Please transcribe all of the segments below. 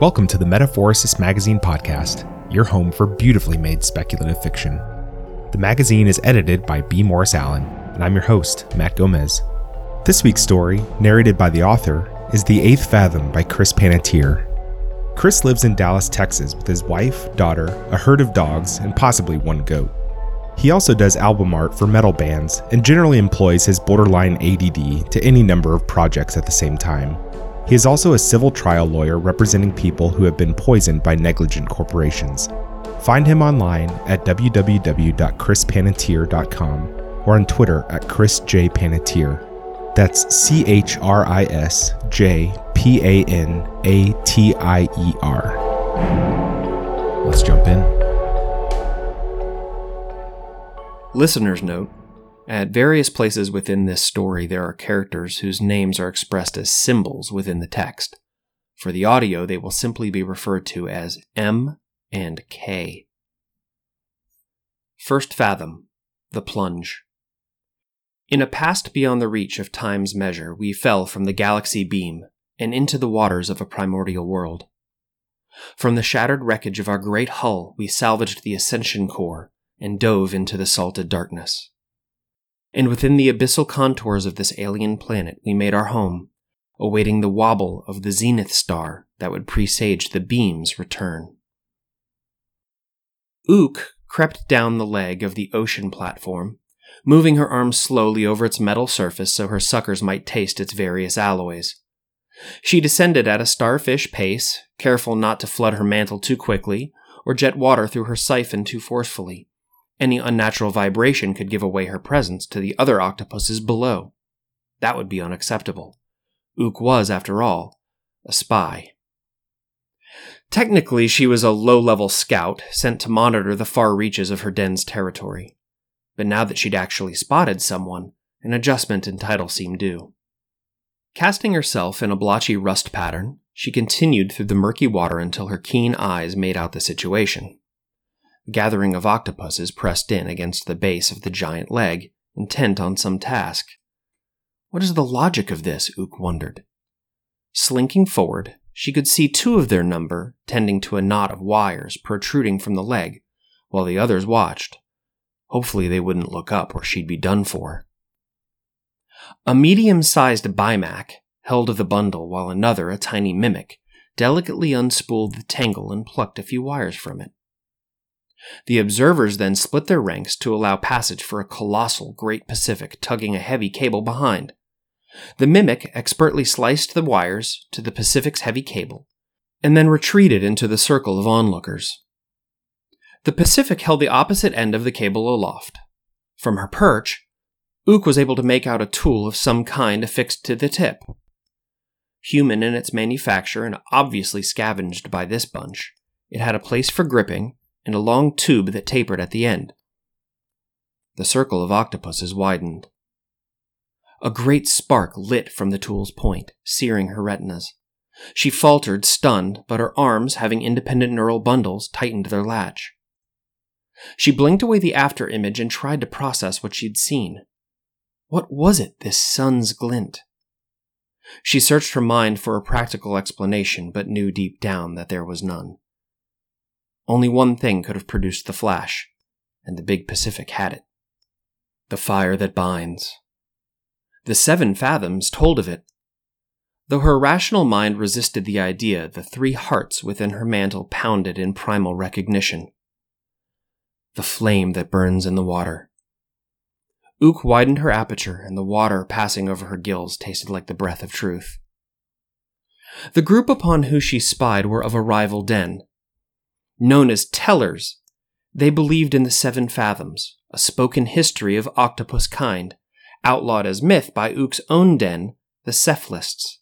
Welcome to the Metaphorosis Magazine podcast, your home for beautifully made speculative fiction. The magazine is edited by B. Morris Allen, and I'm your host, Matt Gomez. This week's story, narrated by the author, is The Eighth Fathom by Chris Panettiere. Chris lives in Dallas, Texas with his wife, daughter, a herd of dogs, and possibly one goat. He also does album art for metal bands and generally employs his borderline ADD to any number of projects at the same time. He is also a civil trial lawyer representing people who have been poisoned by negligent corporations. Find him online at www.chrispanettiere.com or on Twitter at Chris J. Panettiere. That's C H R I S J P A N A T I E R. Let's jump in. Listener's note At various places within this story, there are characters whose names are expressed as symbols within the text. For the audio, they will simply be referred to as M and K. First Fathom The Plunge. In a past beyond the reach of time's measure, we fell from the galaxy beam and into the waters of a primordial world. From the shattered wreckage of our great hull, we salvaged the ascension core and dove into the salted darkness. And within the abyssal contours of this alien planet, we made our home, awaiting the wobble of the zenith star that would presage the beam's return. Ook crept down the leg of the ocean platform moving her arms slowly over its metal surface so her suckers might taste its various alloys. She descended at a starfish pace, careful not to flood her mantle too quickly or jet water through her siphon too forcefully. Any unnatural vibration could give away her presence to the other octopuses below. That would be unacceptable. Ook was, after all, a spy. Technically, she was a low level scout sent to monitor the far reaches of her den's territory but now that she'd actually spotted someone, an adjustment in title seemed due. Casting herself in a blotchy rust pattern, she continued through the murky water until her keen eyes made out the situation. Gathering of octopuses pressed in against the base of the giant leg, intent on some task. What is the logic of this? Ook wondered. Slinking forward, she could see two of their number tending to a knot of wires protruding from the leg, while the others watched. Hopefully, they wouldn't look up or she'd be done for. A medium sized Bimac held the bundle while another, a tiny mimic, delicately unspooled the tangle and plucked a few wires from it. The observers then split their ranks to allow passage for a colossal Great Pacific tugging a heavy cable behind. The mimic expertly sliced the wires to the Pacific's heavy cable and then retreated into the circle of onlookers. The Pacific held the opposite end of the cable aloft. From her perch, Ook was able to make out a tool of some kind affixed to the tip. Human in its manufacture and obviously scavenged by this bunch, it had a place for gripping and a long tube that tapered at the end. The circle of octopuses widened. A great spark lit from the tool's point, searing her retinas. She faltered, stunned, but her arms, having independent neural bundles, tightened their latch. She blinked away the after image and tried to process what she'd seen. What was it, this sun's glint? She searched her mind for a practical explanation, but knew deep down that there was none. Only one thing could have produced the flash, and the big Pacific had it. The fire that binds. The seven fathoms told of it. Though her rational mind resisted the idea, the three hearts within her mantle pounded in primal recognition the flame that burns in the water. Ook widened her aperture, and the water passing over her gills tasted like the breath of truth. The group upon whom she spied were of a rival den. Known as Tellers, they believed in the Seven Fathoms, a spoken history of octopus kind, outlawed as myth by Ook's own den, the Cephalists.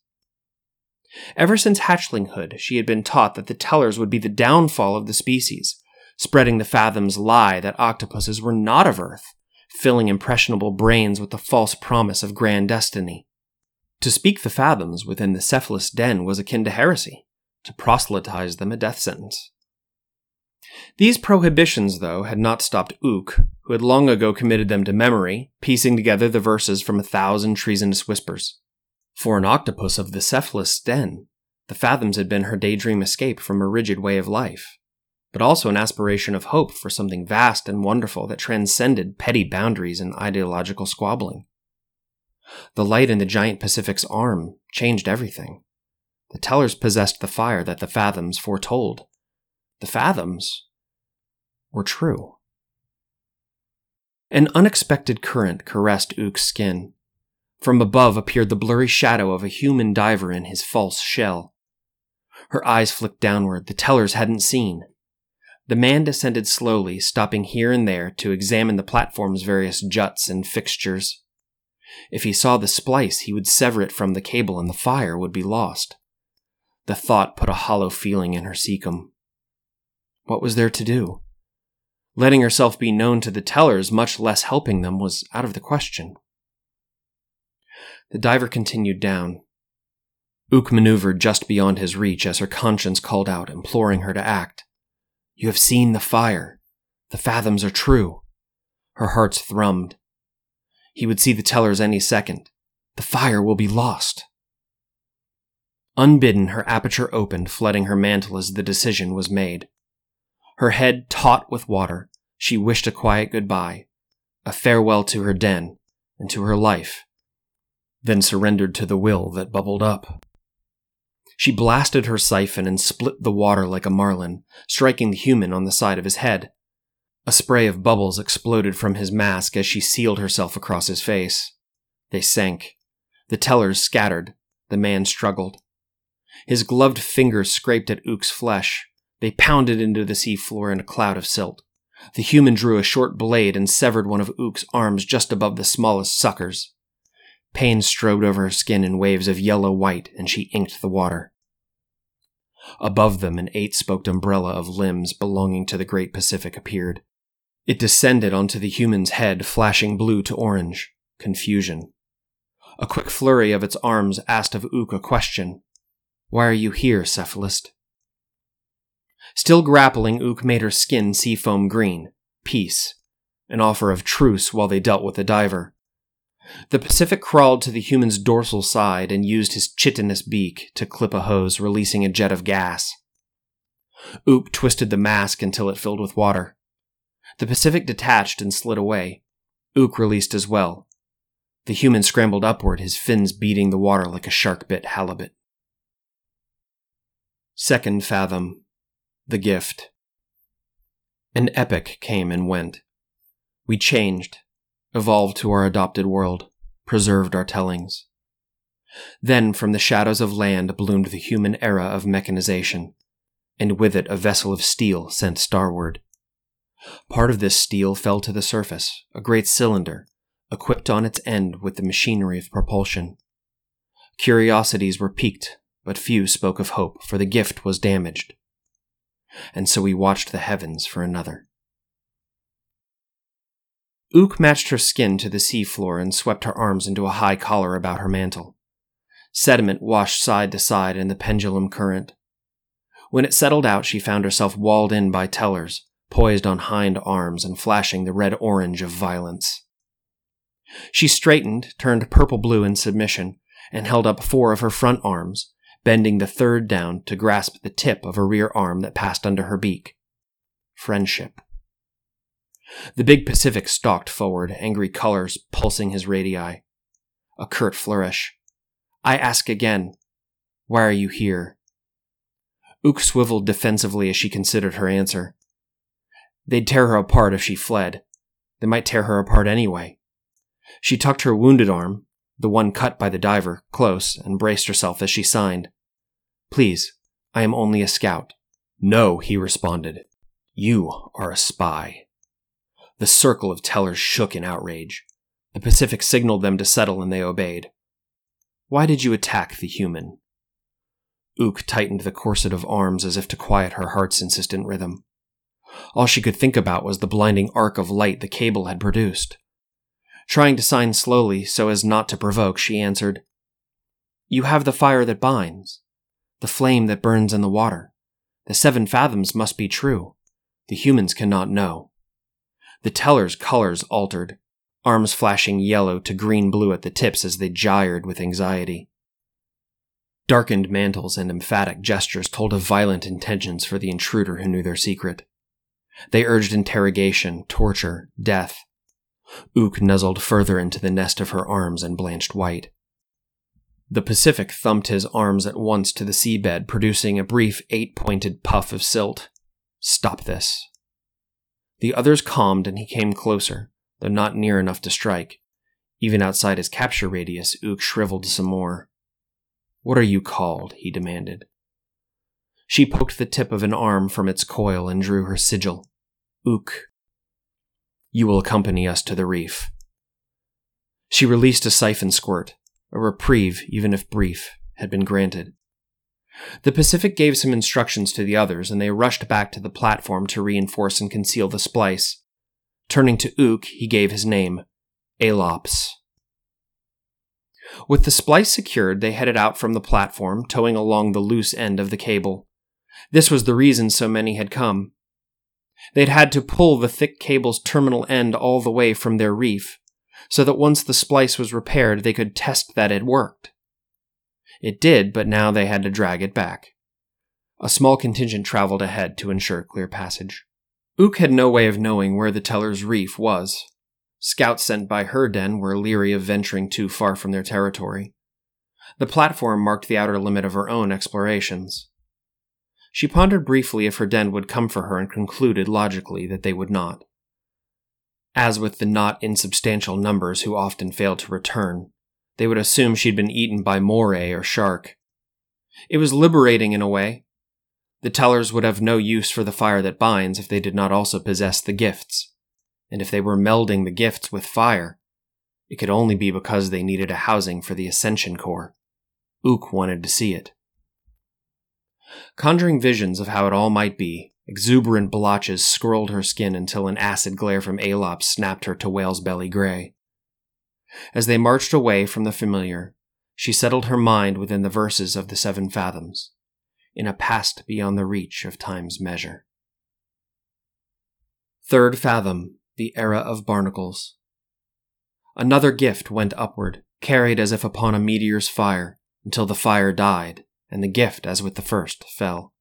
Ever since hatchlinghood, she had been taught that the Tellers would be the downfall of the species, spreading the Fathom's lie that octopuses were not of Earth, filling impressionable brains with the false promise of grand destiny. To speak the Fathoms within the Cephalus den was akin to heresy, to proselytize them a death sentence. These prohibitions, though, had not stopped Ook, who had long ago committed them to memory, piecing together the verses from a thousand treasonous whispers. For an octopus of the Cephalus den, The fathoms had been her daydream escape from a rigid way of life, but also an aspiration of hope for something vast and wonderful that transcended petty boundaries and ideological squabbling. The light in the giant Pacific's arm changed everything. The tellers possessed the fire that the fathoms foretold. The fathoms were true. An unexpected current caressed Ook's skin. From above appeared the blurry shadow of a human diver in his false shell. Her eyes flicked downward. The tellers hadn't seen. The man descended slowly, stopping here and there to examine the platform's various juts and fixtures. If he saw the splice, he would sever it from the cable and the fire would be lost. The thought put a hollow feeling in her cecum. What was there to do? Letting herself be known to the tellers, much less helping them, was out of the question. The diver continued down. Ook maneuvered just beyond his reach as her conscience called out, imploring her to act. You have seen the fire. The fathoms are true. Her heart thrummed. He would see the tellers any second. The fire will be lost. Unbidden, her aperture opened, flooding her mantle as the decision was made. Her head taut with water, she wished a quiet goodbye, a farewell to her den and to her life, then surrendered to the will that bubbled up. She blasted her siphon and split the water like a marlin, striking the human on the side of his head. A spray of bubbles exploded from his mask as she sealed herself across his face. They sank. The tellers scattered. The man struggled. His gloved fingers scraped at Ook's flesh. They pounded into the sea floor in a cloud of silt. The human drew a short blade and severed one of Ook's arms just above the smallest suckers. Pain strode over her skin in waves of yellow white, and she inked the water. Above them, an eight spoked umbrella of limbs belonging to the Great Pacific appeared. It descended onto the human's head, flashing blue to orange. Confusion. A quick flurry of its arms asked of Ook a question. Why are you here, Cephalist? Still grappling, Ook made her skin seafoam green. Peace. An offer of truce while they dealt with the diver. The Pacific crawled to the human's dorsal side and used his chitinous beak to clip a hose, releasing a jet of gas. Ook twisted the mask until it filled with water. The Pacific detached and slid away. Ook released as well. The human scrambled upward, his fins beating the water like a shark bit halibut. Second Fathom The Gift. An epoch came and went. We changed, evolved to our adopted world, preserved our tellings. Then from the shadows of land bloomed the human era of mechanization, and with it a vessel of steel sent starward. Part of this steel fell to the surface, a great cylinder, equipped on its end with the machinery of propulsion. Curiosities were piqued but few spoke of hope, for the gift was damaged. And so we watched the heavens for another. Ook matched her skin to the sea floor and swept her arms into a high collar about her mantle. Sediment washed side to side in the pendulum current. When it settled out, she found herself walled in by tellers, poised on hind arms and flashing the red orange of violence. She straightened, turned purple blue in submission, and held up four of her front arms, bending the third down to grasp the tip of a rear arm that passed under her beak. Friendship. The big Pacific stalked forward, angry colors pulsing his radii. A curt flourish. I ask again, why are you here? Ook swiveled defensively as she considered her answer. They'd tear her apart if she fled. They might tear her apart anyway. She tucked her wounded arm, the one cut by the diver, close and braced herself as she signed. Please, I am only a scout. No, he responded. You are a spy. The circle of tellers shook in outrage. The Pacific signaled them to settle and they obeyed. Why did you attack the human? Ook tightened the corset of arms as if to quiet her heart's insistent rhythm. All she could think about was the blinding arc of light the cable had produced. Trying to sign slowly so as not to provoke, she answered, You have the fire that binds the flame that burns in the water. The seven fathoms must be true. The humans cannot know. The teller's colors altered, arms flashing yellow to green blue at the tips as they gyred with anxiety. Darkened mantles and emphatic gestures told of violent intentions for the intruder who knew their secret. They urged interrogation, torture, death. Ook nuzzled further into the nest of her arms and blanched white. The Pacific thumped his arms at once to the seabed, producing a brief eight pointed puff of silt. Stop this. The others calmed and he came closer, though not near enough to strike. Even outside his capture radius, Ook shriveled some more. What are you called? he demanded. She poked the tip of an arm from its coil and drew her sigil. Ook. You will accompany us to the reef. She released a siphon squirt. A reprieve, even if brief, had been granted. The Pacific gave some instructions to the others, and they rushed back to the platform to reinforce and conceal the splice. Turning to Ook, he gave his name, Alops. With the splice secured, they headed out from the platform, towing along the loose end of the cable. This was the reason so many had come. They'd had to pull the thick cable's terminal end all the way from their reef, so that once the splice was repaired, they could test that it worked. It did, but now they had to drag it back. A small contingent traveled ahead to ensure clear passage. Ook had no way of knowing where the teller's reef was. Scouts sent by her den were leery of venturing too far from their territory. The platform marked the outer limit of her own explorations. She pondered briefly if her den would come for her and concluded logically that they would not. As with the not insubstantial numbers who often failed to return, they would assume she'd been eaten by moray or shark. It was liberating in a way. The tellers would have no use for the fire that binds if they did not also possess the gifts. And if they were melding the gifts with fire, it could only be because they needed a housing for the Ascension Core. Ook wanted to see it. Conjuring visions of how it all might be, exuberant blotches scrolled her skin until an acid glare from Alops snapped her to whale's belly gray. As they marched away from the familiar, she settled her mind within the verses of the Seven Fathoms, in a past beyond the reach of time's measure. Third Fathom, the Era of Barnacles. Another gift went upward, carried as if upon a meteor's fire, until the fire died, and the gift, as with the first, fell.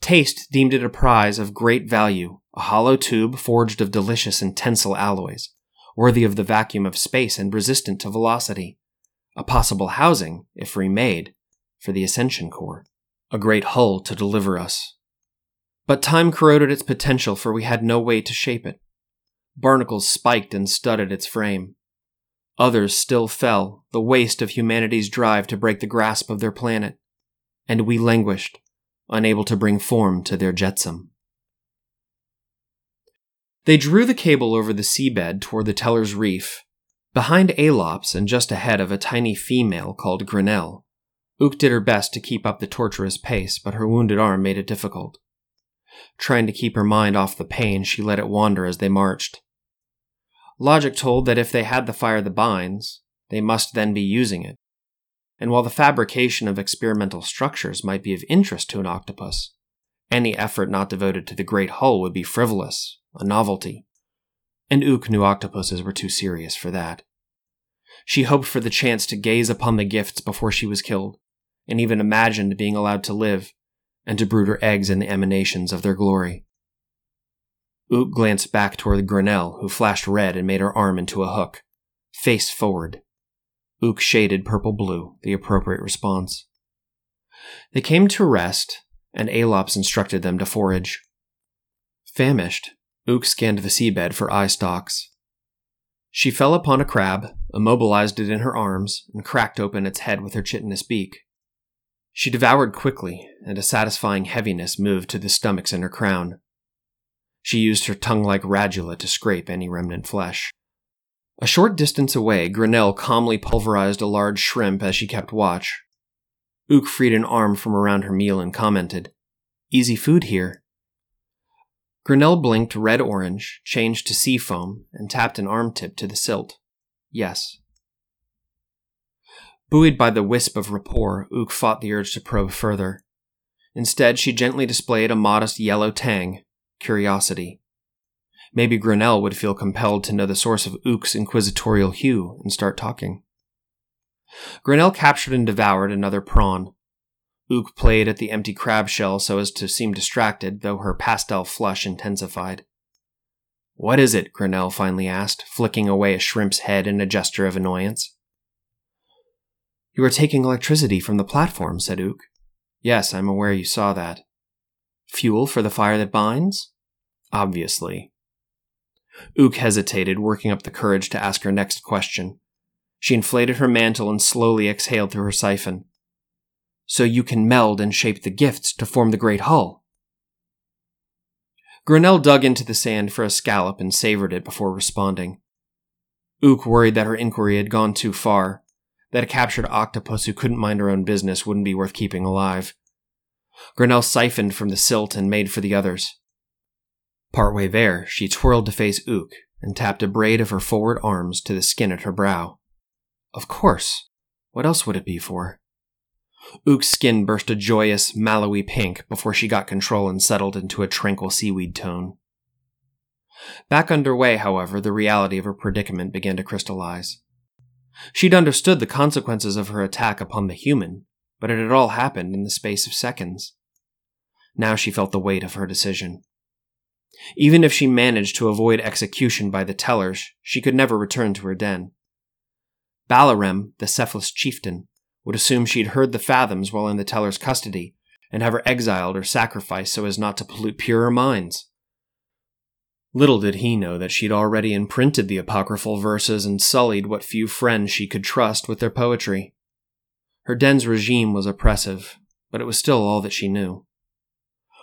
Taste deemed it a prize of great value, a hollow tube forged of delicious and tensile alloys, worthy of the vacuum of space and resistant to velocity. A possible housing, if remade, for the Ascension Core. A great hull to deliver us. But time corroded its potential, for we had no way to shape it. Barnacles spiked and studded its frame. Others still fell, the waste of humanity's drive to break the grasp of their planet. And we languished, unable to bring form to their jetsam. They drew the cable over the seabed toward the teller's reef, behind Alops and just ahead of a tiny female called Grinnell. Ook did her best to keep up the torturous pace, but her wounded arm made it difficult. Trying to keep her mind off the pain, she let it wander as they marched. Logic told that if they had the fire the binds, they must then be using it. And while the fabrication of experimental structures might be of interest to an octopus, any effort not devoted to the great hull would be frivolous, a novelty. And Ook knew octopuses were too serious for that. She hoped for the chance to gaze upon the gifts before she was killed, and even imagined being allowed to live, and to brood her eggs in the emanations of their glory. Ook glanced back toward Grinnell, who flashed red and made her arm into a hook. Face forward. Ook shaded purple blue, the appropriate response. They came to rest, and Alops instructed them to forage. Famished, Ook scanned the seabed for eye stalks. She fell upon a crab, immobilized it in her arms, and cracked open its head with her chitinous beak. She devoured quickly, and a satisfying heaviness moved to the stomachs in her crown. She used her tongue like radula to scrape any remnant flesh. A short distance away, Grinnell calmly pulverized a large shrimp as she kept watch. Ook freed an arm from around her meal and commented, Easy food here. Grinnell blinked red orange, changed to sea foam, and tapped an arm tip to the silt. Yes. Buoyed by the wisp of rapport, Ook fought the urge to probe further. Instead, she gently displayed a modest yellow tang, curiosity. Maybe Grinnell would feel compelled to know the source of Ook's inquisitorial hue and start talking. Grinnell captured and devoured another prawn. Ook played at the empty crab shell so as to seem distracted, though her pastel flush intensified. What is it? Grinnell finally asked, flicking away a shrimp's head in a gesture of annoyance. You are taking electricity from the platform, said Ook. Yes, I'm aware you saw that. Fuel for the fire that binds? Obviously. Ook hesitated, working up the courage to ask her next question. She inflated her mantle and slowly exhaled through her siphon. So you can meld and shape the gifts to form the great hull. Grinnell dug into the sand for a scallop and savored it before responding. Ook worried that her inquiry had gone too far, that a captured octopus who couldn't mind her own business wouldn't be worth keeping alive. Grinnell siphoned from the silt and made for the others. Partway there, she twirled to face Ook and tapped a braid of her forward arms to the skin at her brow. Of course. What else would it be for? Ook's skin burst a joyous, mallowy pink before she got control and settled into a tranquil seaweed tone. Back underway, however, the reality of her predicament began to crystallize. She'd understood the consequences of her attack upon the human, but it had all happened in the space of seconds. Now she felt the weight of her decision. Even if she managed to avoid execution by the tellers, she could never return to her den. Balarem, the Cephalus chieftain, would assume she'd heard the fathoms while in the teller's custody, and have her exiled or sacrificed so as not to pollute purer minds. Little did he know that she'd already imprinted the apocryphal verses and sullied what few friends she could trust with their poetry. Her den's regime was oppressive, but it was still all that she knew.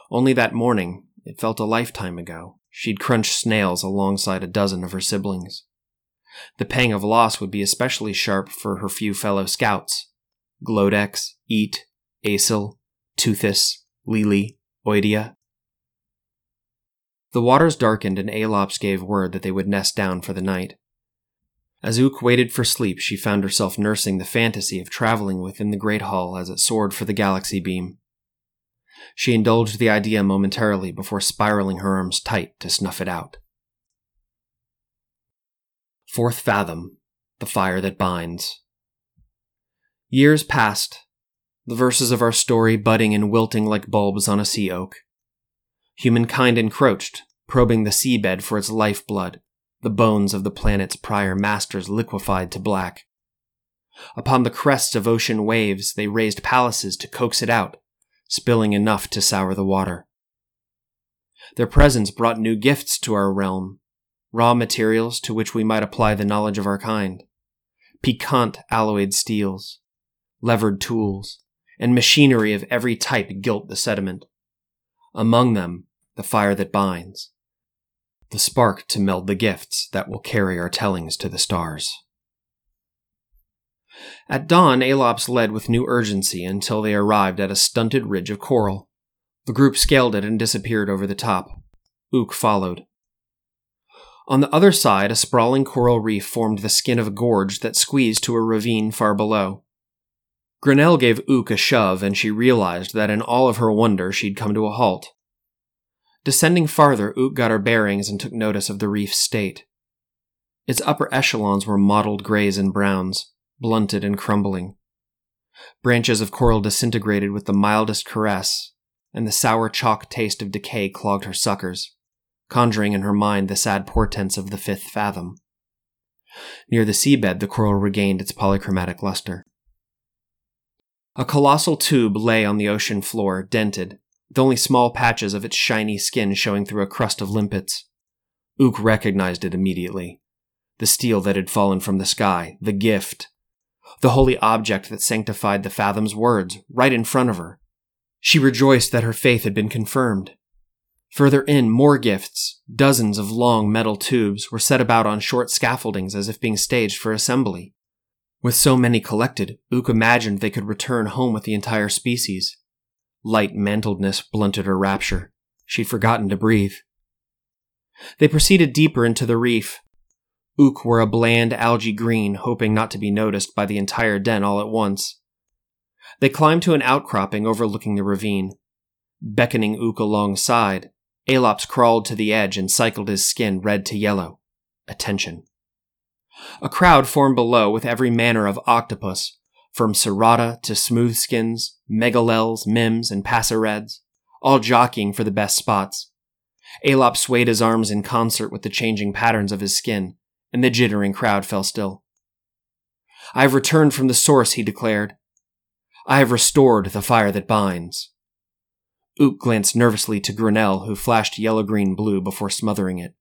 Only that morning, it felt a lifetime ago, she'd crunched snails alongside a dozen of her siblings. The pang of loss would be especially sharp for her few fellow scouts Glodex, Eat, Aesel, Toothus, Lili, Oidia. The waters darkened and Aelops gave word that they would nest down for the night. As Ook waited for sleep, she found herself nursing the fantasy of traveling within the great hull as it soared for the galaxy beam. She indulged the idea momentarily before spiraling her arms tight to snuff it out. Fourth Fathom The Fire That Binds. Years passed, the verses of our story budding and wilting like bulbs on a sea oak. Humankind encroached, probing the seabed for its lifeblood, the bones of the planet's prior masters liquefied to black. Upon the crests of ocean waves, they raised palaces to coax it out, spilling enough to sour the water. Their presence brought new gifts to our realm, raw materials to which we might apply the knowledge of our kind, piquant alloyed steels, levered tools, and machinery of every type gilt the sediment. Among them, the fire that binds, the spark to meld the gifts that will carry our tellings to the stars. At dawn, Alops led with new urgency until they arrived at a stunted ridge of coral. The group scaled it and disappeared over the top. Ook followed. On the other side, a sprawling coral reef formed the skin of a gorge that squeezed to a ravine far below. Grinnell gave Ook a shove, and she realized that in all of her wonder she'd come to a halt. Descending farther, Ook got her bearings and took notice of the reef's state. Its upper echelons were mottled grays and browns, blunted and crumbling. Branches of coral disintegrated with the mildest caress, and the sour chalk taste of decay clogged her suckers, conjuring in her mind the sad portents of the fifth fathom. Near the seabed, the coral regained its polychromatic luster. A colossal tube lay on the ocean floor, dented, with only small patches of its shiny skin showing through a crust of limpets. Ook recognized it immediately. The steel that had fallen from the sky, the gift. The holy object that sanctified the Fathom's words, right in front of her. She rejoiced that her faith had been confirmed. Further in, more gifts, dozens of long metal tubes, were set about on short scaffoldings as if being staged for assembly. With so many collected, Ook imagined they could return home with the entire species. Light mantledness blunted her rapture. She'd forgotten to breathe. They proceeded deeper into the reef. Ook wore a bland algae green, hoping not to be noticed by the entire den all at once. They climbed to an outcropping overlooking the ravine. Beckoning Ook alongside, Aelops crawled to the edge and cycled his skin red to yellow. Attention. A crowd formed below with every manner of octopus, from Serrata to Smoothskins, Megalels, Mims, and Passereds, all jockeying for the best spots. Aelop swayed his arms in concert with the changing patterns of his skin, and the jittering crowd fell still. I have returned from the source, he declared. I have restored the fire that binds. Ook glanced nervously to Grinnell, who flashed yellow green blue before smothering it.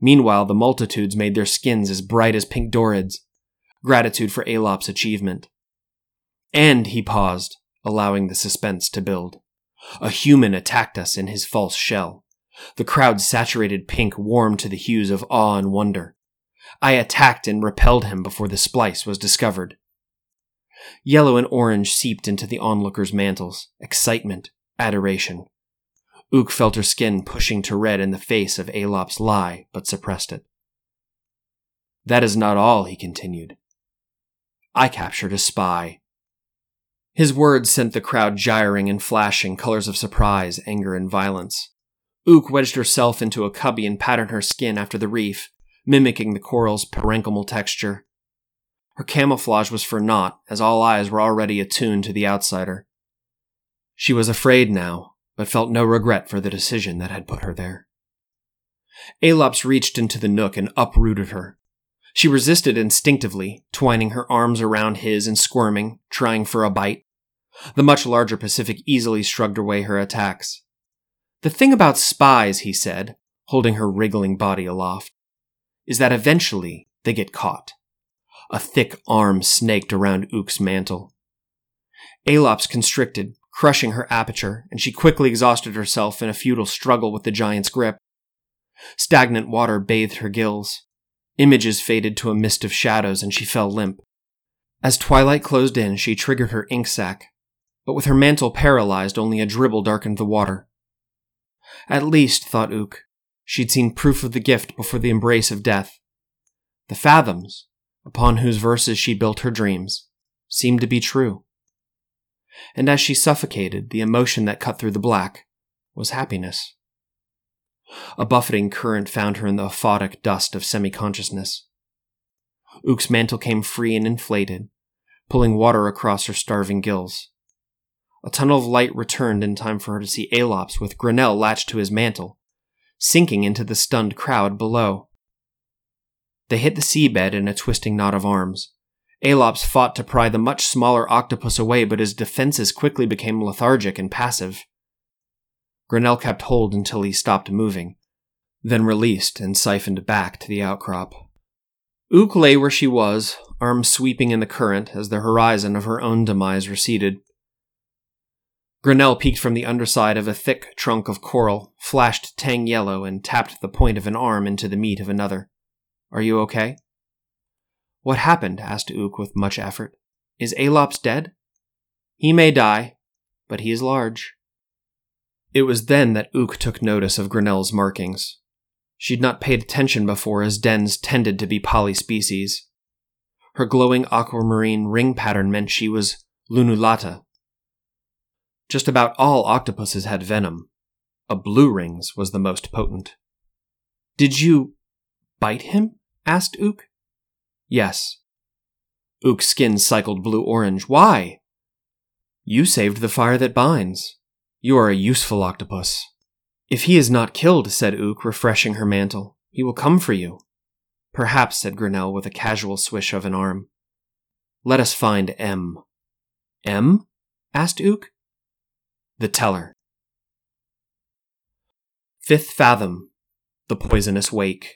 Meanwhile, the multitudes made their skins as bright as pink dorids, gratitude for Alop's achievement. And he paused, allowing the suspense to build. A human attacked us in his false shell. The crowd's saturated pink warmed to the hues of awe and wonder. I attacked and repelled him before the splice was discovered. Yellow and orange seeped into the onlookers' mantles, excitement, adoration. Ook felt her skin pushing to red in the face of Aelop's lie, but suppressed it. That is not all, he continued. I captured a spy. His words sent the crowd gyring and flashing colors of surprise, anger, and violence. Ook wedged herself into a cubby and patterned her skin after the reef, mimicking the coral's parenchymal texture. Her camouflage was for naught, as all eyes were already attuned to the outsider. She was afraid now, but felt no regret for the decision that had put her there. Aelops reached into the nook and uprooted her. She resisted instinctively, twining her arms around his and squirming, trying for a bite. The much larger Pacific easily shrugged away her attacks. The thing about spies, he said, holding her wriggling body aloft, is that eventually they get caught. A thick arm snaked around Ook's mantle. Aelops constricted, crushing her aperture, and she quickly exhausted herself in a futile struggle with the giant's grip. Stagnant water bathed her gills. Images faded to a mist of shadows, and she fell limp. As twilight closed in, she triggered her ink sac, but with her mantle paralyzed, only a dribble darkened the water. At least, thought Ook, she'd seen proof of the gift before the embrace of death. The fathoms, upon whose verses she built her dreams, seemed to be true. And as she suffocated, the emotion that cut through the black was happiness. A buffeting current found her in the aphotic dust of semi consciousness. Ook's mantle came free and inflated, pulling water across her starving gills. A tunnel of light returned in time for her to see Alops with Grinnell latched to his mantle, sinking into the stunned crowd below. They hit the seabed in a twisting knot of arms. Aelops fought to pry the much smaller octopus away, but his defenses quickly became lethargic and passive. Grinnell kept hold until he stopped moving, then released and siphoned back to the outcrop. Ook lay where she was, arms sweeping in the current as the horizon of her own demise receded. Grinnell peeked from the underside of a thick trunk of coral, flashed tang yellow, and tapped the point of an arm into the meat of another. Are you okay? What happened? asked Ook with much effort. Is Alops dead? He may die, but he is large. It was then that Ook took notice of Grinnell's markings. She'd not paid attention before, as dens tended to be polyspecies. Her glowing aquamarine ring pattern meant she was lunulata, just about all octopuses had venom. A blue ring's was the most potent. Did you bite him? asked Ook. Yes. Ook's skin cycled blue orange. Why? You saved the fire that binds. You are a useful octopus. If he is not killed, said Ook, refreshing her mantle, he will come for you. Perhaps, said Grinnell with a casual swish of an arm. Let us find M. M? asked Ook. The Teller. Fifth Fathom The Poisonous Wake.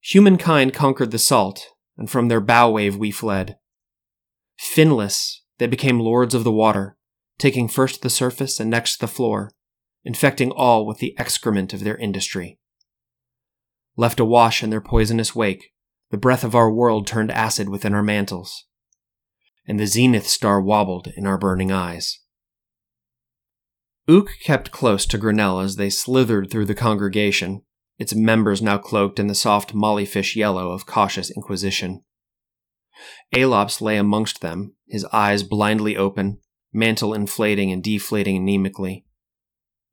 Humankind conquered the salt, and from their bow wave we fled. Finless, they became lords of the water, taking first the surface and next the floor, infecting all with the excrement of their industry. Left awash in their poisonous wake, the breath of our world turned acid within our mantles, and the zenith star wobbled in our burning eyes. Ook kept close to Grinnell as they slithered through the congregation, its members now cloaked in the soft mollyfish yellow of cautious inquisition. Alops lay amongst them, his eyes blindly open, mantle inflating and deflating anemically.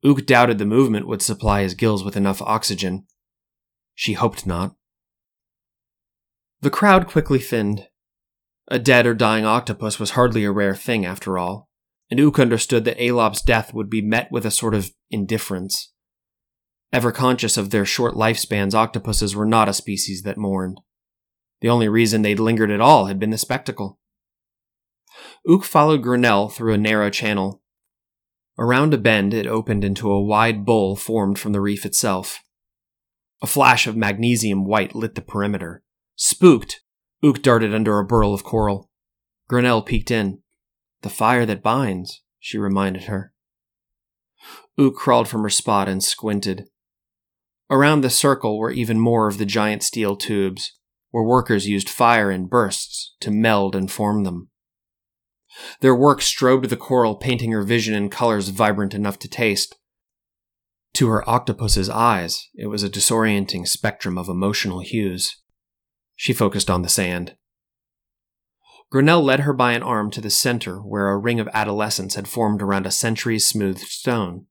Ook doubted the movement would supply his gills with enough oxygen. She hoped not. The crowd quickly thinned. A dead or dying octopus was hardly a rare thing, after all, and Ook understood that Alob's death would be met with a sort of indifference. Ever conscious of their short lifespans, octopuses were not a species that mourned. The only reason they'd lingered at all had been the spectacle. Ook followed Grinnell through a narrow channel. Around a bend, it opened into a wide bowl formed from the reef itself. A flash of magnesium white lit the perimeter. Spooked, Ook darted under a burl of coral. Grinnell peeked in. The fire that binds, she reminded her. Ook crawled from her spot and squinted. Around the circle were even more of the giant steel tubes, where workers used fire in bursts to meld and form them. Their work strobed the coral, painting her vision in colors vibrant enough to taste. To her octopus's eyes, it was a disorienting spectrum of emotional hues. She focused on the sand. Grinnell led her by an arm to the center where a ring of adolescents had formed around a centuries smoothed stone.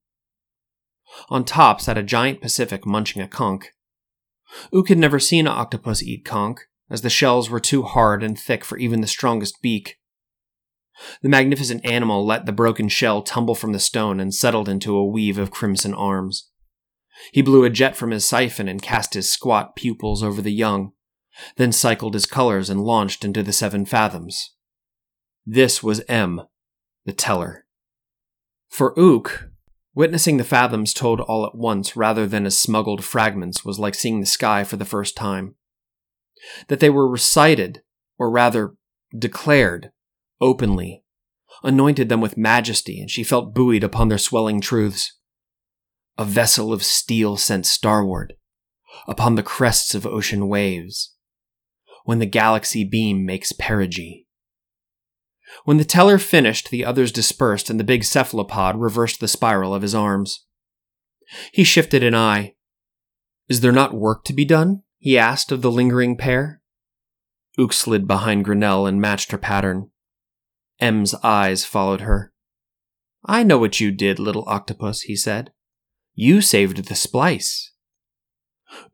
On top sat a giant Pacific munching a conch. Ook had never seen an octopus eat conch, as the shells were too hard and thick for even the strongest beak. The magnificent animal let the broken shell tumble from the stone and settled into a weave of crimson arms. He blew a jet from his siphon and cast his squat pupils over the young, then cycled his colors and launched into the seven fathoms. This was M, the teller. For Ook, witnessing the fathoms told all at once rather than as smuggled fragments was like seeing the sky for the first time. That they were recited, or rather declared, openly, anointed them with majesty, and she felt buoyed upon their swelling truths. A vessel of steel sent starward, upon the crests of ocean waves, when the galaxy beam makes perigee. When the teller finished, the others dispersed, and the big cephalopod reversed the spiral of his arms. He shifted an eye. Is there not work to be done? he asked of the lingering pair. Ook slid behind Grinnell and matched her pattern. M's eyes followed her. I know what you did, little octopus, he said. You saved the splice.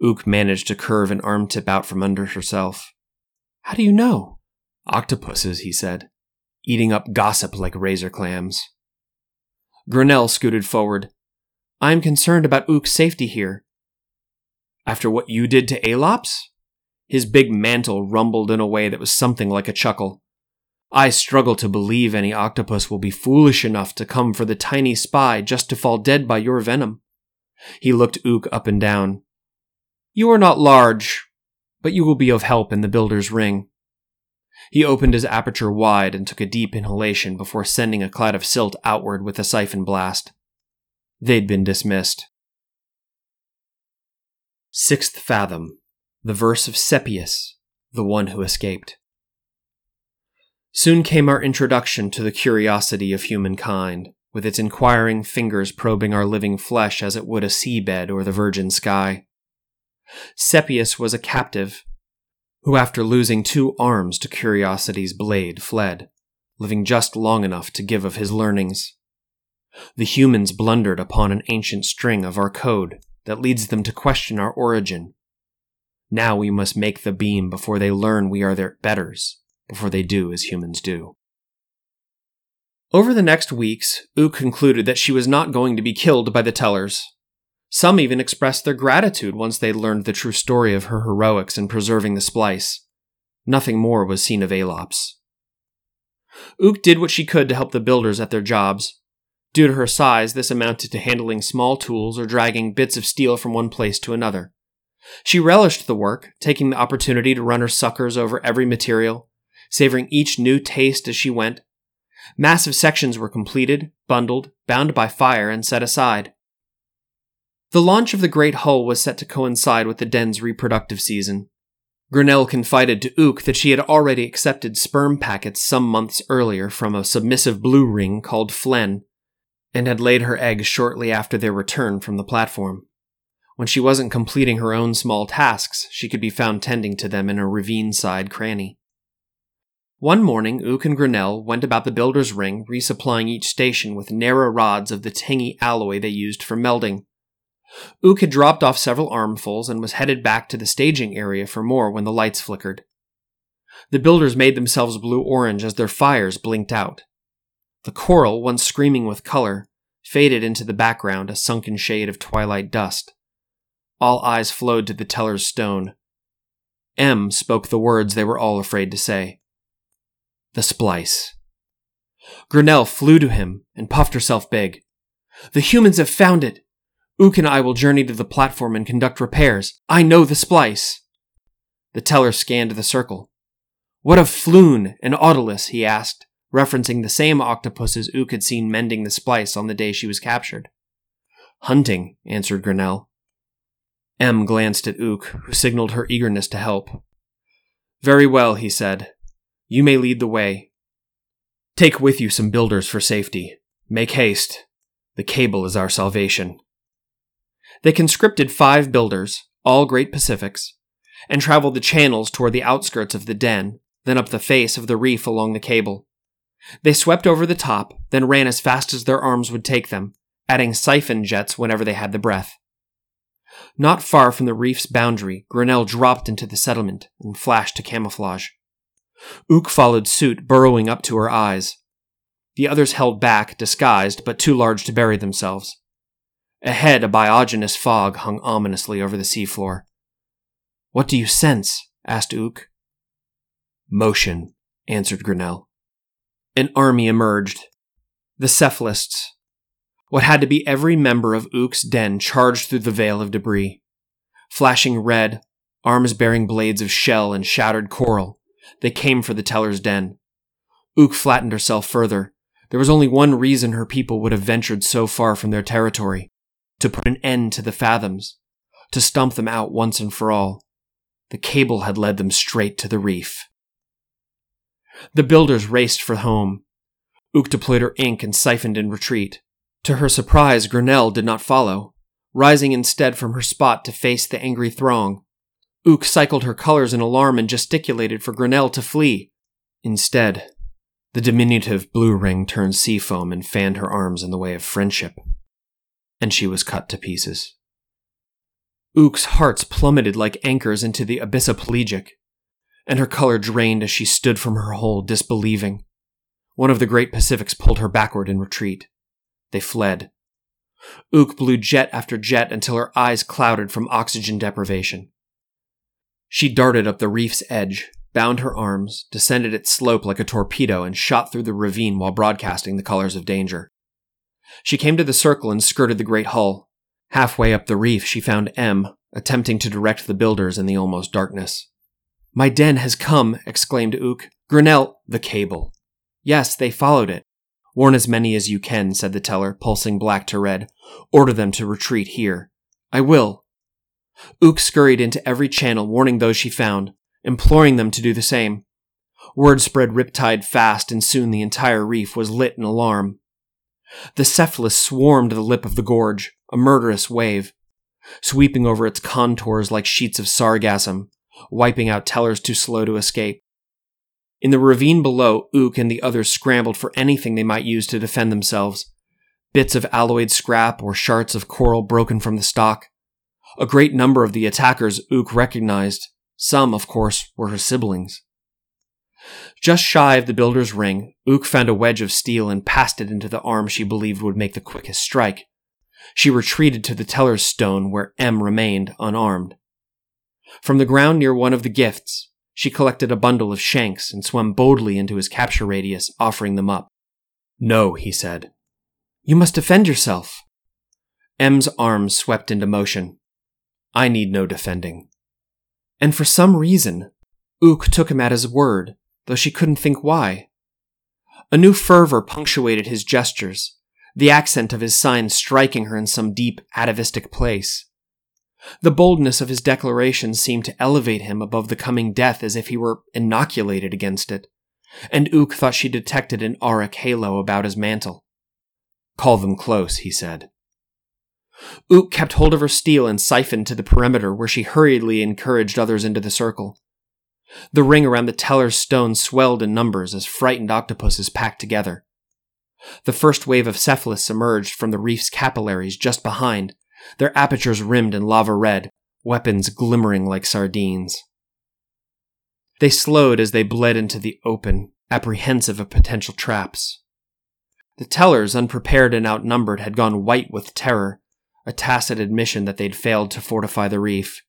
Ook managed to curve an arm tip out from under herself. How do you know? Octopuses, he said, eating up gossip like razor clams. Grinnell scooted forward. I'm concerned about Ook's safety here. After what you did to Aelops? His big mantle rumbled in a way that was something like a chuckle. I struggle to believe any octopus will be foolish enough to come for the tiny spy just to fall dead by your venom. He looked Ook up and down. You are not large, but you will be of help in the builder's ring. He opened his aperture wide and took a deep inhalation before sending a cloud of silt outward with a siphon blast. They'd been dismissed. Sixth Fathom, the verse of Sepius, the one who escaped. Soon came our introduction to the curiosity of humankind, with its inquiring fingers probing our living flesh as it would a seabed or the virgin sky. Sepius was a captive, who after losing two arms to curiosity's blade fled, living just long enough to give of his learnings. The humans blundered upon an ancient string of our code that leads them to question our origin. Now we must make the beam before they learn we are their betters before they do as humans do. Over the next weeks, Ook concluded that she was not going to be killed by the tellers. Some even expressed their gratitude once they learned the true story of her heroics in preserving the splice. Nothing more was seen of Aelops. Ook did what she could to help the builders at their jobs. Due to her size, this amounted to handling small tools or dragging bits of steel from one place to another. She relished the work, taking the opportunity to run her suckers over every material, savoring each new taste as she went. Massive sections were completed, bundled, bound by fire, and set aside. The launch of the Great Hull was set to coincide with the den's reproductive season. Grinnell confided to Ook that she had already accepted sperm packets some months earlier from a submissive blue ring called Flen, and had laid her eggs shortly after their return from the platform. When she wasn't completing her own small tasks, she could be found tending to them in a ravine side cranny. One morning, Ook and Grinnell went about the builder's ring, resupplying each station with narrow rods of the tangy alloy they used for melding. Ook had dropped off several armfuls and was headed back to the staging area for more when the lights flickered. The builders made themselves blue orange as their fires blinked out. The coral, once screaming with color, faded into the background, a sunken shade of twilight dust. All eyes flowed to the teller's stone. M spoke the words they were all afraid to say. The splice. Grinnell flew to him and puffed herself big. The humans have found it. Ook and I will journey to the platform and conduct repairs. I know the splice. The teller scanned the circle. What of Floon and Autolus? he asked, referencing the same octopuses Ook had seen mending the splice on the day she was captured. Hunting, answered Grinnell. M glanced at Ook, who signaled her eagerness to help. Very well, he said. You may lead the way. Take with you some builders for safety. Make haste. The cable is our salvation. They conscripted five builders, all Great Pacifics, and traveled the channels toward the outskirts of the den, then up the face of the reef along the cable. They swept over the top, then ran as fast as their arms would take them, adding siphon jets whenever they had the breath. Not far from the reef's boundary, Grinnell dropped into the settlement and flashed to camouflage. Ook followed suit, burrowing up to her eyes. The others held back, disguised, but too large to bury themselves. Ahead, a biogenous fog hung ominously over the seafloor. What do you sense? asked Ook. Motion, answered Grinnell. An army emerged. The cephalists. What had to be every member of Ook's den charged through the veil of debris. Flashing red, arms bearing blades of shell and shattered coral, they came for the teller's den. Ook flattened herself further. There was only one reason her people would have ventured so far from their territory to put an end to the fathoms, to stump them out once and for all. The cable had led them straight to the reef. The builders raced for home. Ook deployed her ink and siphoned in retreat. To her surprise, Grinnell did not follow, rising instead from her spot to face the angry throng. Ook cycled her colors in alarm and gesticulated for Grinnell to flee. Instead, the diminutive blue ring turned sea foam and fanned her arms in the way of friendship. And she was cut to pieces. Ook's hearts plummeted like anchors into the abyssopelagic, and her color drained as she stood from her hole, disbelieving. One of the great Pacifics pulled her backward in retreat. They fled. Ook blew jet after jet until her eyes clouded from oxygen deprivation. She darted up the reef's edge, bound her arms, descended its slope like a torpedo, and shot through the ravine while broadcasting the colors of danger. She came to the circle and skirted the great hull. Halfway up the reef, she found M, attempting to direct the builders in the almost darkness. My den has come, exclaimed Ook. Grinnell, the cable. Yes, they followed it. Warn as many as you can, said the teller, pulsing black to red. Order them to retreat here. I will. Ook scurried into every channel, warning those she found, imploring them to do the same. Word spread riptide fast, and soon the entire reef was lit in alarm. The cephalus swarmed the lip of the gorge, a murderous wave, sweeping over its contours like sheets of sargassum, wiping out tellers too slow to escape. In the ravine below, Ook and the others scrambled for anything they might use to defend themselves bits of alloyed scrap or shards of coral broken from the stock. A great number of the attackers Ook recognized. Some, of course, were her siblings. Just shy of the builder's ring, Ook found a wedge of steel and passed it into the arm she believed would make the quickest strike. She retreated to the teller's stone where M remained unarmed. From the ground near one of the gifts, she collected a bundle of shanks and swam boldly into his capture radius, offering them up. No, he said. You must defend yourself. M's arms swept into motion. I need no defending. And for some reason, Ook took him at his word, though she couldn't think why. A new fervor punctuated his gestures, the accent of his sign striking her in some deep atavistic place. The boldness of his declaration seemed to elevate him above the coming death as if he were inoculated against it, and Ook thought she detected an auric halo about his mantle. Call them close, he said. Ook kept hold of her steel and siphoned to the perimeter where she hurriedly encouraged others into the circle. The ring around the teller's stone swelled in numbers as frightened octopuses packed together. The first wave of cephalus emerged from the reef's capillaries just behind, their apertures rimmed in lava red, weapons glimmering like sardines. They slowed as they bled into the open, apprehensive of potential traps. The tellers, unprepared and outnumbered, had gone white with terror, a tacit admission that they'd failed to fortify the reef.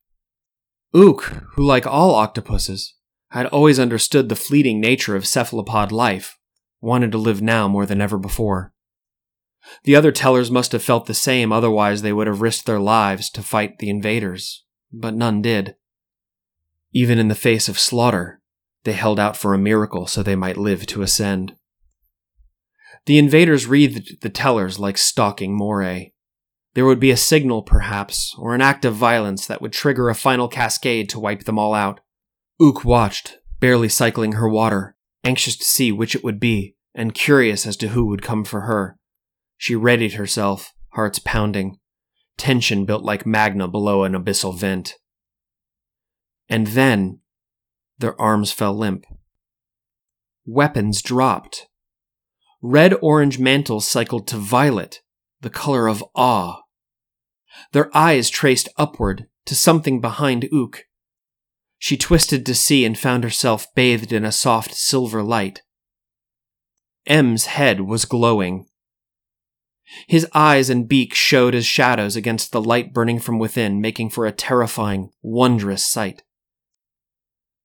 Ook, who, like all octopuses, had always understood the fleeting nature of cephalopod life, wanted to live now more than ever before. The other tellers must have felt the same, otherwise, they would have risked their lives to fight the invaders, but none did. Even in the face of slaughter, they held out for a miracle so they might live to ascend. The invaders wreathed the tellers like stalking moray. There would be a signal, perhaps, or an act of violence that would trigger a final cascade to wipe them all out. Ook watched, barely cycling her water, anxious to see which it would be, and curious as to who would come for her. She readied herself, hearts pounding, tension built like magma below an abyssal vent. And then, their arms fell limp. Weapons dropped. Red orange mantles cycled to violet, the color of awe. Their eyes traced upward to something behind Ook, she twisted to see and found herself bathed in a soft silver light. M's head was glowing. His eyes and beak showed as shadows against the light burning from within, making for a terrifying, wondrous sight.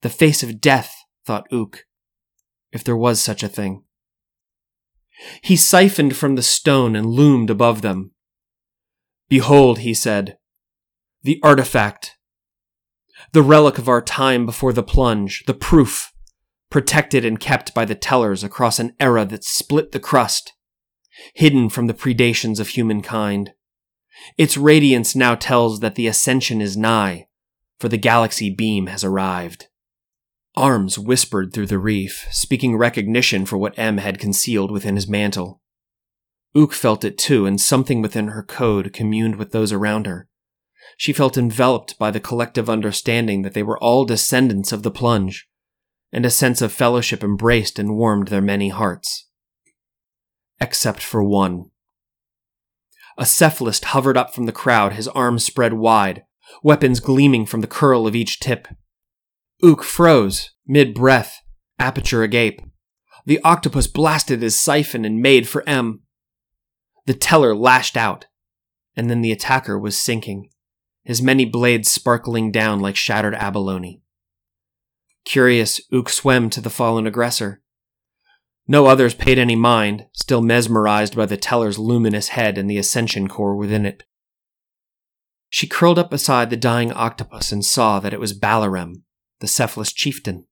The face of death, thought Ook, if there was such a thing. He siphoned from the stone and loomed above them. Behold, he said, the artifact the relic of our time before the plunge, the proof, protected and kept by the tellers across an era that split the crust, hidden from the predations of humankind. Its radiance now tells that the ascension is nigh, for the galaxy beam has arrived. Arms whispered through the reef, speaking recognition for what M had concealed within his mantle. Ook felt it too, and something within her code communed with those around her. She felt enveloped by the collective understanding that they were all descendants of the plunge, and a sense of fellowship embraced and warmed their many hearts. Except for one. A cephalist hovered up from the crowd, his arms spread wide, weapons gleaming from the curl of each tip. Ook froze, mid breath, aperture agape. The octopus blasted his siphon and made for M. The teller lashed out, and then the attacker was sinking his many blades sparkling down like shattered abalone. Curious, Ook swam to the fallen aggressor. No others paid any mind, still mesmerized by the teller's luminous head and the ascension core within it. She curled up beside the dying octopus and saw that it was Balarem, the cephalus chieftain.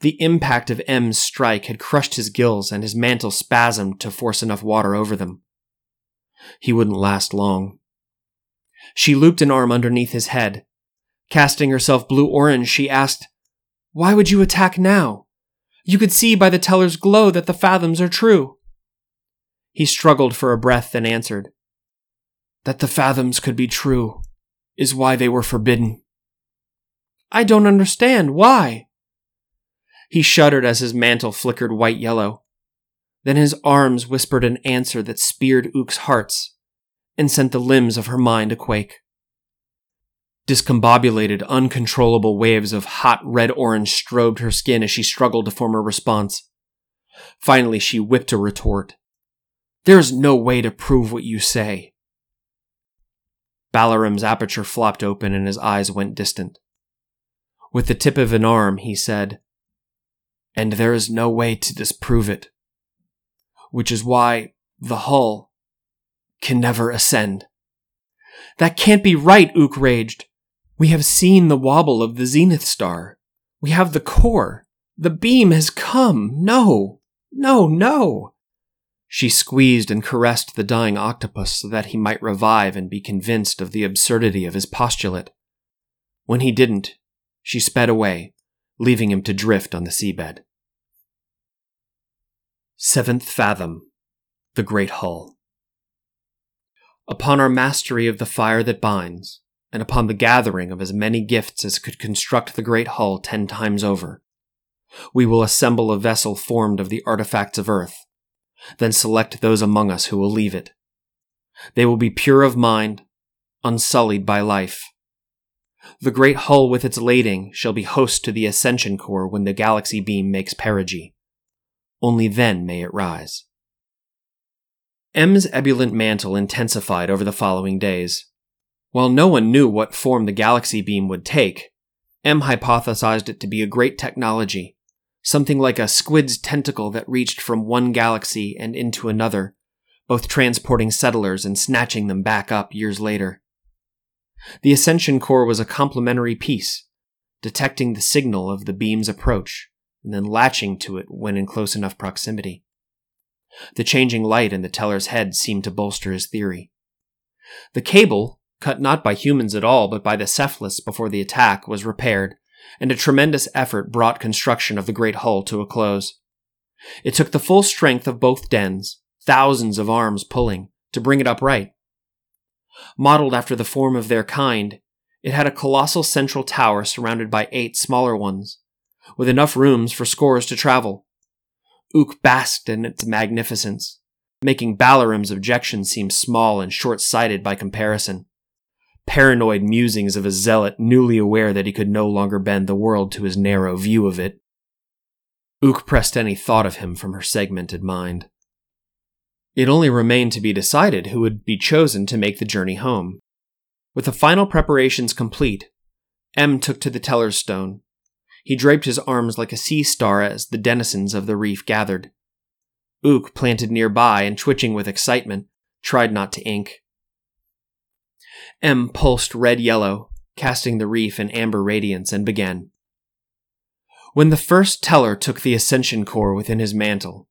The impact of M's strike had crushed his gills and his mantle spasmed to force enough water over them. He wouldn't last long. She looped an arm underneath his head. Casting herself blue orange, she asked, Why would you attack now? You could see by the teller's glow that the fathoms are true. He struggled for a breath then answered, That the fathoms could be true is why they were forbidden. I don't understand. Why? He shuddered as his mantle flickered white yellow. Then his arms whispered an answer that speared Ook's hearts and sent the limbs of her mind a quake. Discombobulated, uncontrollable waves of hot red orange strobed her skin as she struggled to form a response. Finally, she whipped a retort. There is no way to prove what you say. Balarem's aperture flopped open and his eyes went distant. With the tip of an arm, he said, And there is no way to disprove it. Which is why the hull can never ascend. That can't be right, Ook raged. We have seen the wobble of the zenith star. We have the core. The beam has come. No, no, no. She squeezed and caressed the dying octopus so that he might revive and be convinced of the absurdity of his postulate. When he didn't, she sped away, leaving him to drift on the seabed. Seventh Fathom The Great Hull upon our mastery of the fire that binds, and upon the gathering of as many gifts as could construct the great hull ten times over. We will assemble a vessel formed of the artifacts of earth, then select those among us who will leave it. They will be pure of mind, unsullied by life. The great hull with its lading shall be host to the Ascension Core when the galaxy beam makes perigee. Only then may it rise. M's ebullient mantle intensified over the following days. While no one knew what form the galaxy beam would take, M hypothesized it to be a great technology, something like a squid's tentacle that reached from one galaxy and into another, both transporting settlers and snatching them back up years later. The Ascension Core was a complementary piece, detecting the signal of the beam's approach and then latching to it when in close enough proximity. The changing light in the teller's head seemed to bolster his theory. The cable, cut not by humans at all but by the Cephalists before the attack, was repaired, and a tremendous effort brought construction of the great hull to a close. It took the full strength of both dens, thousands of arms pulling, to bring it upright. Modeled after the form of their kind, it had a colossal central tower surrounded by eight smaller ones, with enough rooms for scores to travel. Ook basked in its magnificence, making Balaram's objections seem small and short sighted by comparison. Paranoid musings of a zealot newly aware that he could no longer bend the world to his narrow view of it. Ook pressed any thought of him from her segmented mind. It only remained to be decided who would be chosen to make the journey home. With the final preparations complete, M took to the teller's stone. He draped his arms like a sea star as the denizens of the reef gathered. Ook, planted nearby and twitching with excitement, tried not to ink. M pulsed red yellow, casting the reef in amber radiance, and began. When the first teller took the ascension core within his mantle,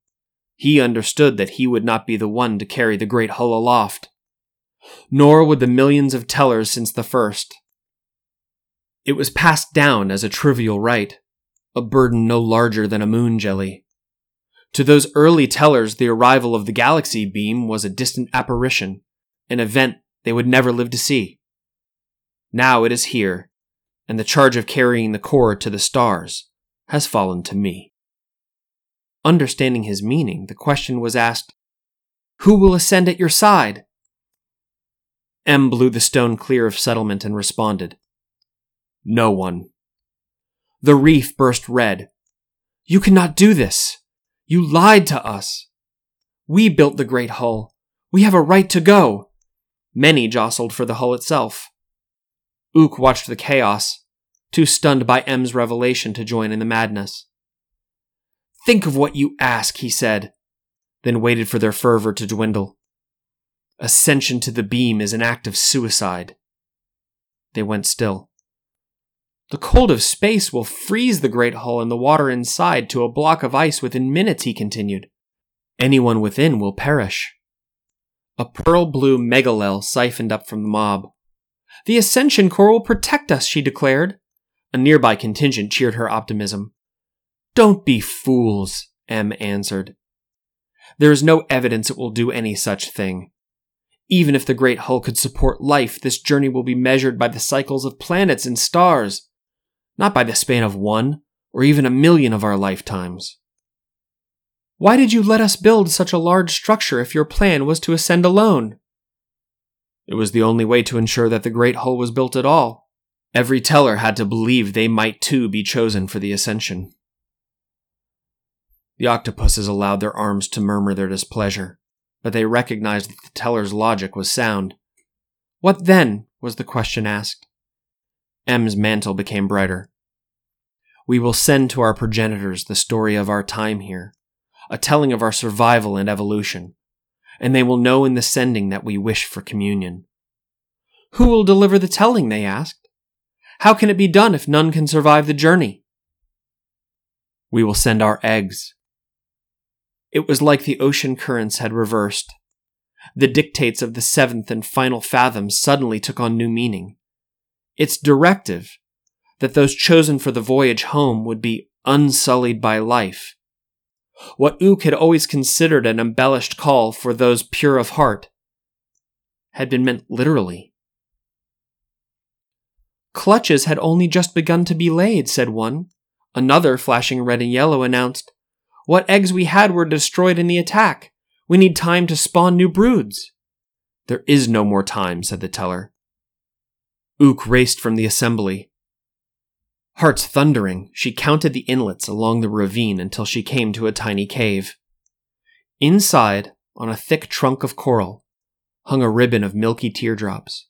he understood that he would not be the one to carry the great hull aloft, nor would the millions of tellers since the first. It was passed down as a trivial right, a burden no larger than a moon jelly. To those early tellers, the arrival of the galaxy beam was a distant apparition, an event they would never live to see. Now it is here, and the charge of carrying the core to the stars has fallen to me. Understanding his meaning, the question was asked, Who will ascend at your side? M blew the stone clear of settlement and responded, No one. The reef burst red. You cannot do this. You lied to us. We built the great hull. We have a right to go. Many jostled for the hull itself. Ook watched the chaos, too stunned by M's revelation to join in the madness. Think of what you ask, he said, then waited for their fervor to dwindle. Ascension to the beam is an act of suicide. They went still. The cold of space will freeze the great hull and the water inside to a block of ice within minutes, he continued. Anyone within will perish. A pearl blue megalel siphoned up from the mob. The Ascension Core will protect us, she declared. A nearby contingent cheered her optimism. Don't be fools, M answered. There is no evidence it will do any such thing. Even if the great hull could support life, this journey will be measured by the cycles of planets and stars, not by the span of one or even a million of our lifetimes. Why did you let us build such a large structure if your plan was to ascend alone? It was the only way to ensure that the great hull was built at all. Every teller had to believe they might too be chosen for the ascension. The octopuses allowed their arms to murmur their displeasure, but they recognized that the teller's logic was sound. What then? was the question asked. M's mantle became brighter. We will send to our progenitors the story of our time here, a telling of our survival and evolution, and they will know in the sending that we wish for communion. Who will deliver the telling? they asked. How can it be done if none can survive the journey? We will send our eggs, it was like the ocean currents had reversed. The dictates of the seventh and final fathom suddenly took on new meaning. Its directive, that those chosen for the voyage home would be unsullied by life. What Ook had always considered an embellished call for those pure of heart had been meant literally. Clutches had only just begun to be laid, said one. Another, flashing red and yellow, announced, what eggs we had were destroyed in the attack. We need time to spawn new broods. There is no more time, said the teller. Ook raced from the assembly. Hearts thundering, she counted the inlets along the ravine until she came to a tiny cave. Inside, on a thick trunk of coral, hung a ribbon of milky teardrops.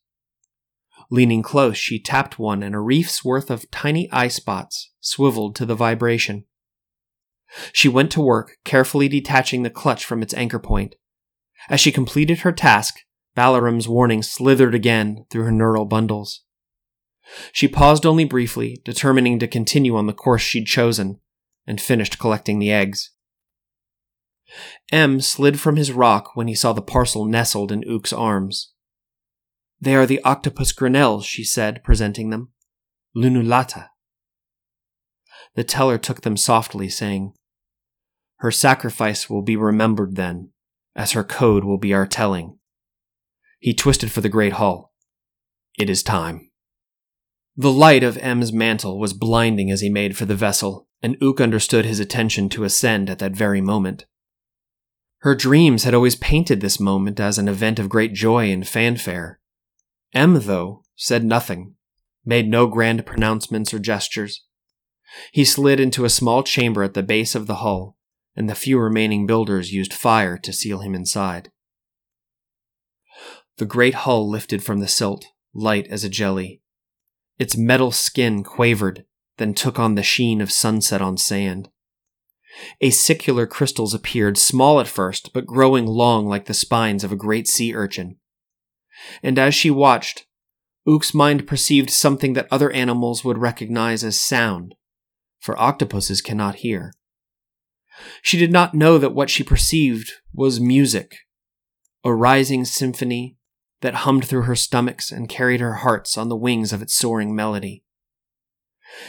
Leaning close, she tapped one, and a reef's worth of tiny eye spots swiveled to the vibration. She went to work, carefully detaching the clutch from its anchor point. As she completed her task, Balarum's warning slithered again through her neural bundles. She paused only briefly, determining to continue on the course she'd chosen, and finished collecting the eggs. M slid from his rock when he saw the parcel nestled in Ook's arms. They are the octopus Grinnell's, she said, presenting them. Lunulata. The teller took them softly, saying, Her sacrifice will be remembered then, as her code will be our telling. He twisted for the great hull. It is time. The light of M's mantle was blinding as he made for the vessel, and Ook understood his attention to ascend at that very moment. Her dreams had always painted this moment as an event of great joy and fanfare. M, though, said nothing, made no grand pronouncements or gestures. He slid into a small chamber at the base of the hull, and the few remaining builders used fire to seal him inside. The great hull lifted from the silt, light as a jelly. Its metal skin quavered, then took on the sheen of sunset on sand. Acicular crystals appeared, small at first, but growing long like the spines of a great sea urchin. And as she watched, Ook's mind perceived something that other animals would recognize as sound, for octopuses cannot hear. She did not know that what she perceived was music, a rising symphony that hummed through her stomachs and carried her hearts on the wings of its soaring melody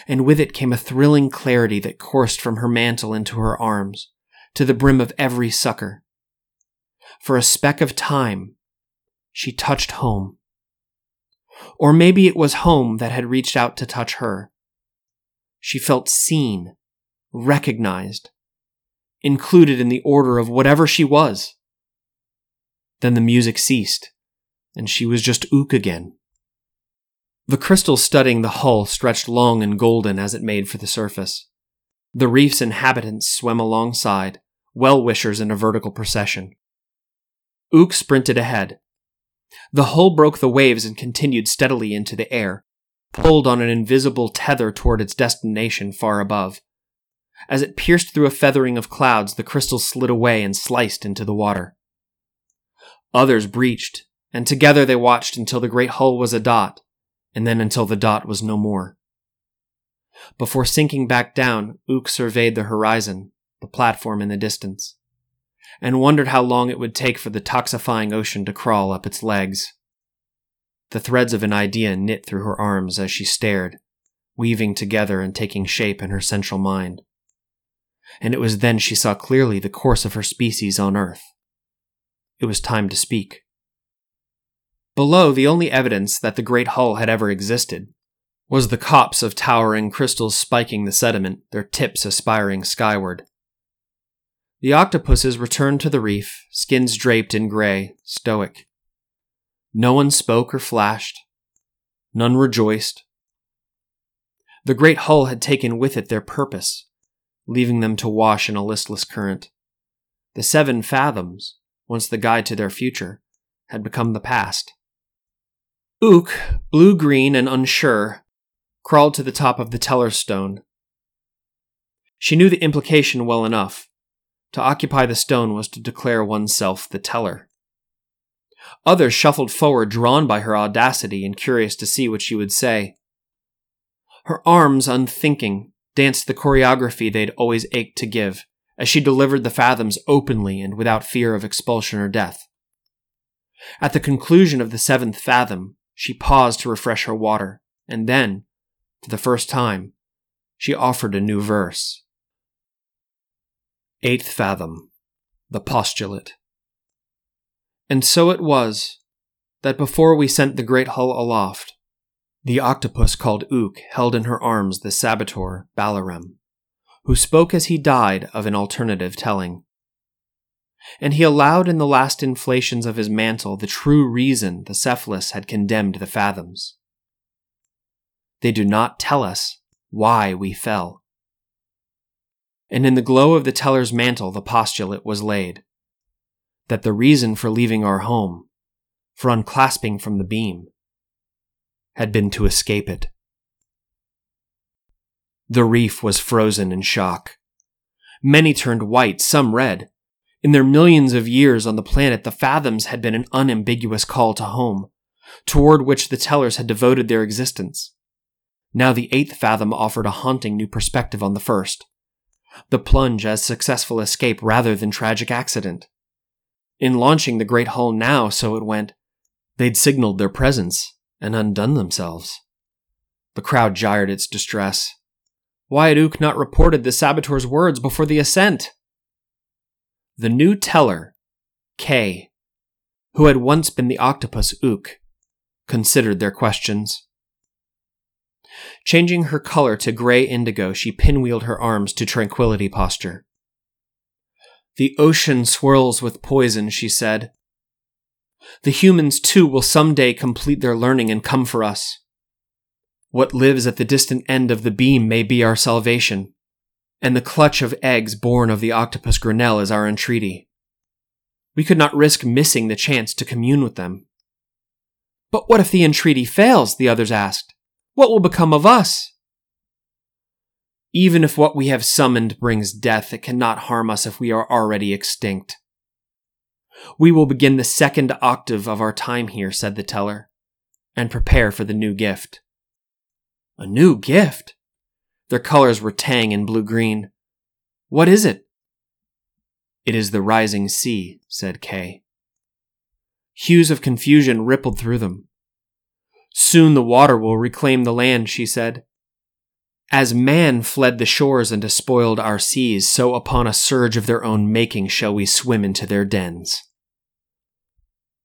and with it came a thrilling clarity that coursed from her mantle into her arms, to the brim of every sucker. For a speck of time, she touched home. Or maybe it was home that had reached out to touch her. She felt seen, recognized, included in the order of whatever she was. Then the music ceased, and she was just Ook again. The crystal studding the hull stretched long and golden as it made for the surface. The reef's inhabitants swam alongside, well wishers in a vertical procession. Ook sprinted ahead. The hull broke the waves and continued steadily into the air, pulled on an invisible tether toward its destination far above. As it pierced through a feathering of clouds, the crystal slid away and sliced into the water. Others breached, and together they watched until the great hull was a dot, and then until the dot was no more. Before sinking back down, Ook surveyed the horizon, the platform in the distance, and wondered how long it would take for the toxifying ocean to crawl up its legs. The threads of an idea knit through her arms as she stared, weaving together and taking shape in her central mind. And it was then she saw clearly the course of her species on Earth. It was time to speak. Below, the only evidence that the great hull had ever existed was the copse of towering crystals spiking the sediment, their tips aspiring skyward. The octopuses returned to the reef, skins draped in gray, stoic. No one spoke or flashed. None rejoiced. The great hull had taken with it their purpose, leaving them to wash in a listless current. The seven fathoms, once the guide to their future, had become the past. Ook, blue green and unsure, crawled to the top of the teller's stone. She knew the implication well enough. To occupy the stone was to declare oneself the teller. Others shuffled forward, drawn by her audacity and curious to see what she would say. Her arms, unthinking, danced the choreography they'd always ached to give, as she delivered the fathoms openly and without fear of expulsion or death. At the conclusion of the seventh fathom, she paused to refresh her water, and then, for the first time, she offered a new verse. Eighth Fathom The Postulate. And so it was that before we sent the great hull aloft, the octopus called Ook held in her arms the saboteur, Balaram, who spoke as he died of an alternative telling and he allowed in the last inflations of his mantle the true reason the Cephalus had condemned the fathoms. they do not tell us why we fell. And in the glow of the teller's mantle, the postulate was laid that the reason for leaving our home, for unclasping from the beam, had been to escape it. The reef was frozen in shock. Many turned white, some red. In their millions of years on the planet, the fathoms had been an unambiguous call to home, toward which the tellers had devoted their existence. Now the eighth fathom offered a haunting new perspective on the first. The plunge as successful escape rather than tragic accident. In launching the great hull now, so it went, they'd signaled their presence and undone themselves. The crowd gyred its distress. Why had Ook not reported the saboteur's words before the ascent? The new teller, K, who had once been the octopus Ook, considered their questions. Changing her color to gray indigo, she pinwheeled her arms to tranquility posture. The ocean swirls with poison, she said. The humans, too, will someday complete their learning and come for us. What lives at the distant end of the beam may be our salvation, and the clutch of eggs born of the octopus Grinnell is our entreaty. We could not risk missing the chance to commune with them. But what if the entreaty fails? the others asked. What will become of us? Even if what we have summoned brings death, it cannot harm us if we are already extinct. We will begin the second octave of our time here, said the teller, and prepare for the new gift. A new gift? Their colors were tang and blue green. What is it? It is the rising sea, said Kay. Hues of confusion rippled through them. Soon the water will reclaim the land, she said. As man fled the shores and despoiled our seas, so upon a surge of their own making shall we swim into their dens.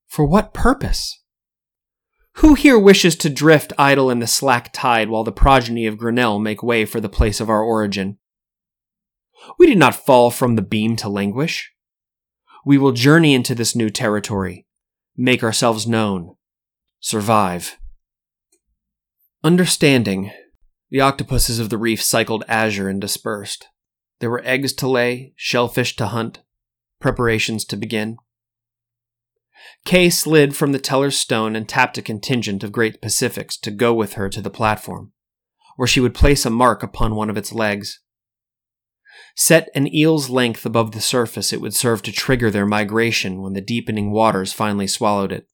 For what purpose? Who here wishes to drift idle in the slack tide while the progeny of Grinnell make way for the place of our origin? We did not fall from the beam to languish. We will journey into this new territory, make ourselves known, survive. Understanding, the octopuses of the reef cycled azure and dispersed. There were eggs to lay, shellfish to hunt, preparations to begin. Kay slid from the teller's stone and tapped a contingent of Great Pacifics to go with her to the platform, where she would place a mark upon one of its legs. Set an eel's length above the surface, it would serve to trigger their migration when the deepening waters finally swallowed it.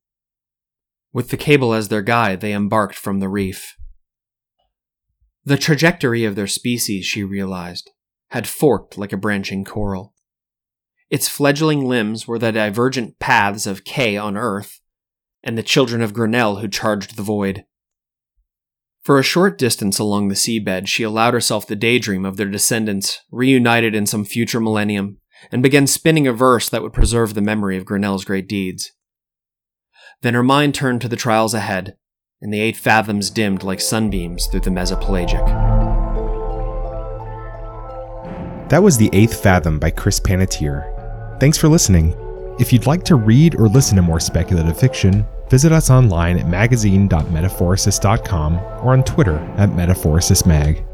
With the cable as their guide, they embarked from the reef. The trajectory of their species, she realized, had forked like a branching coral. Its fledgling limbs were the divergent paths of K on Earth, and the children of Grinnell who charged the void. For a short distance along the seabed, she allowed herself the daydream of their descendants, reunited in some future millennium, and began spinning a verse that would preserve the memory of Grinnell's great deeds. Then her mind turned to the trials ahead, and the eight fathoms dimmed like sunbeams through the mesopelagic. That was The Eighth Fathom by Chris Panatier. Thanks for listening. If you'd like to read or listen to more speculative fiction, visit us online at magazine.metaphorosis.com or on Twitter at metaphorosismag.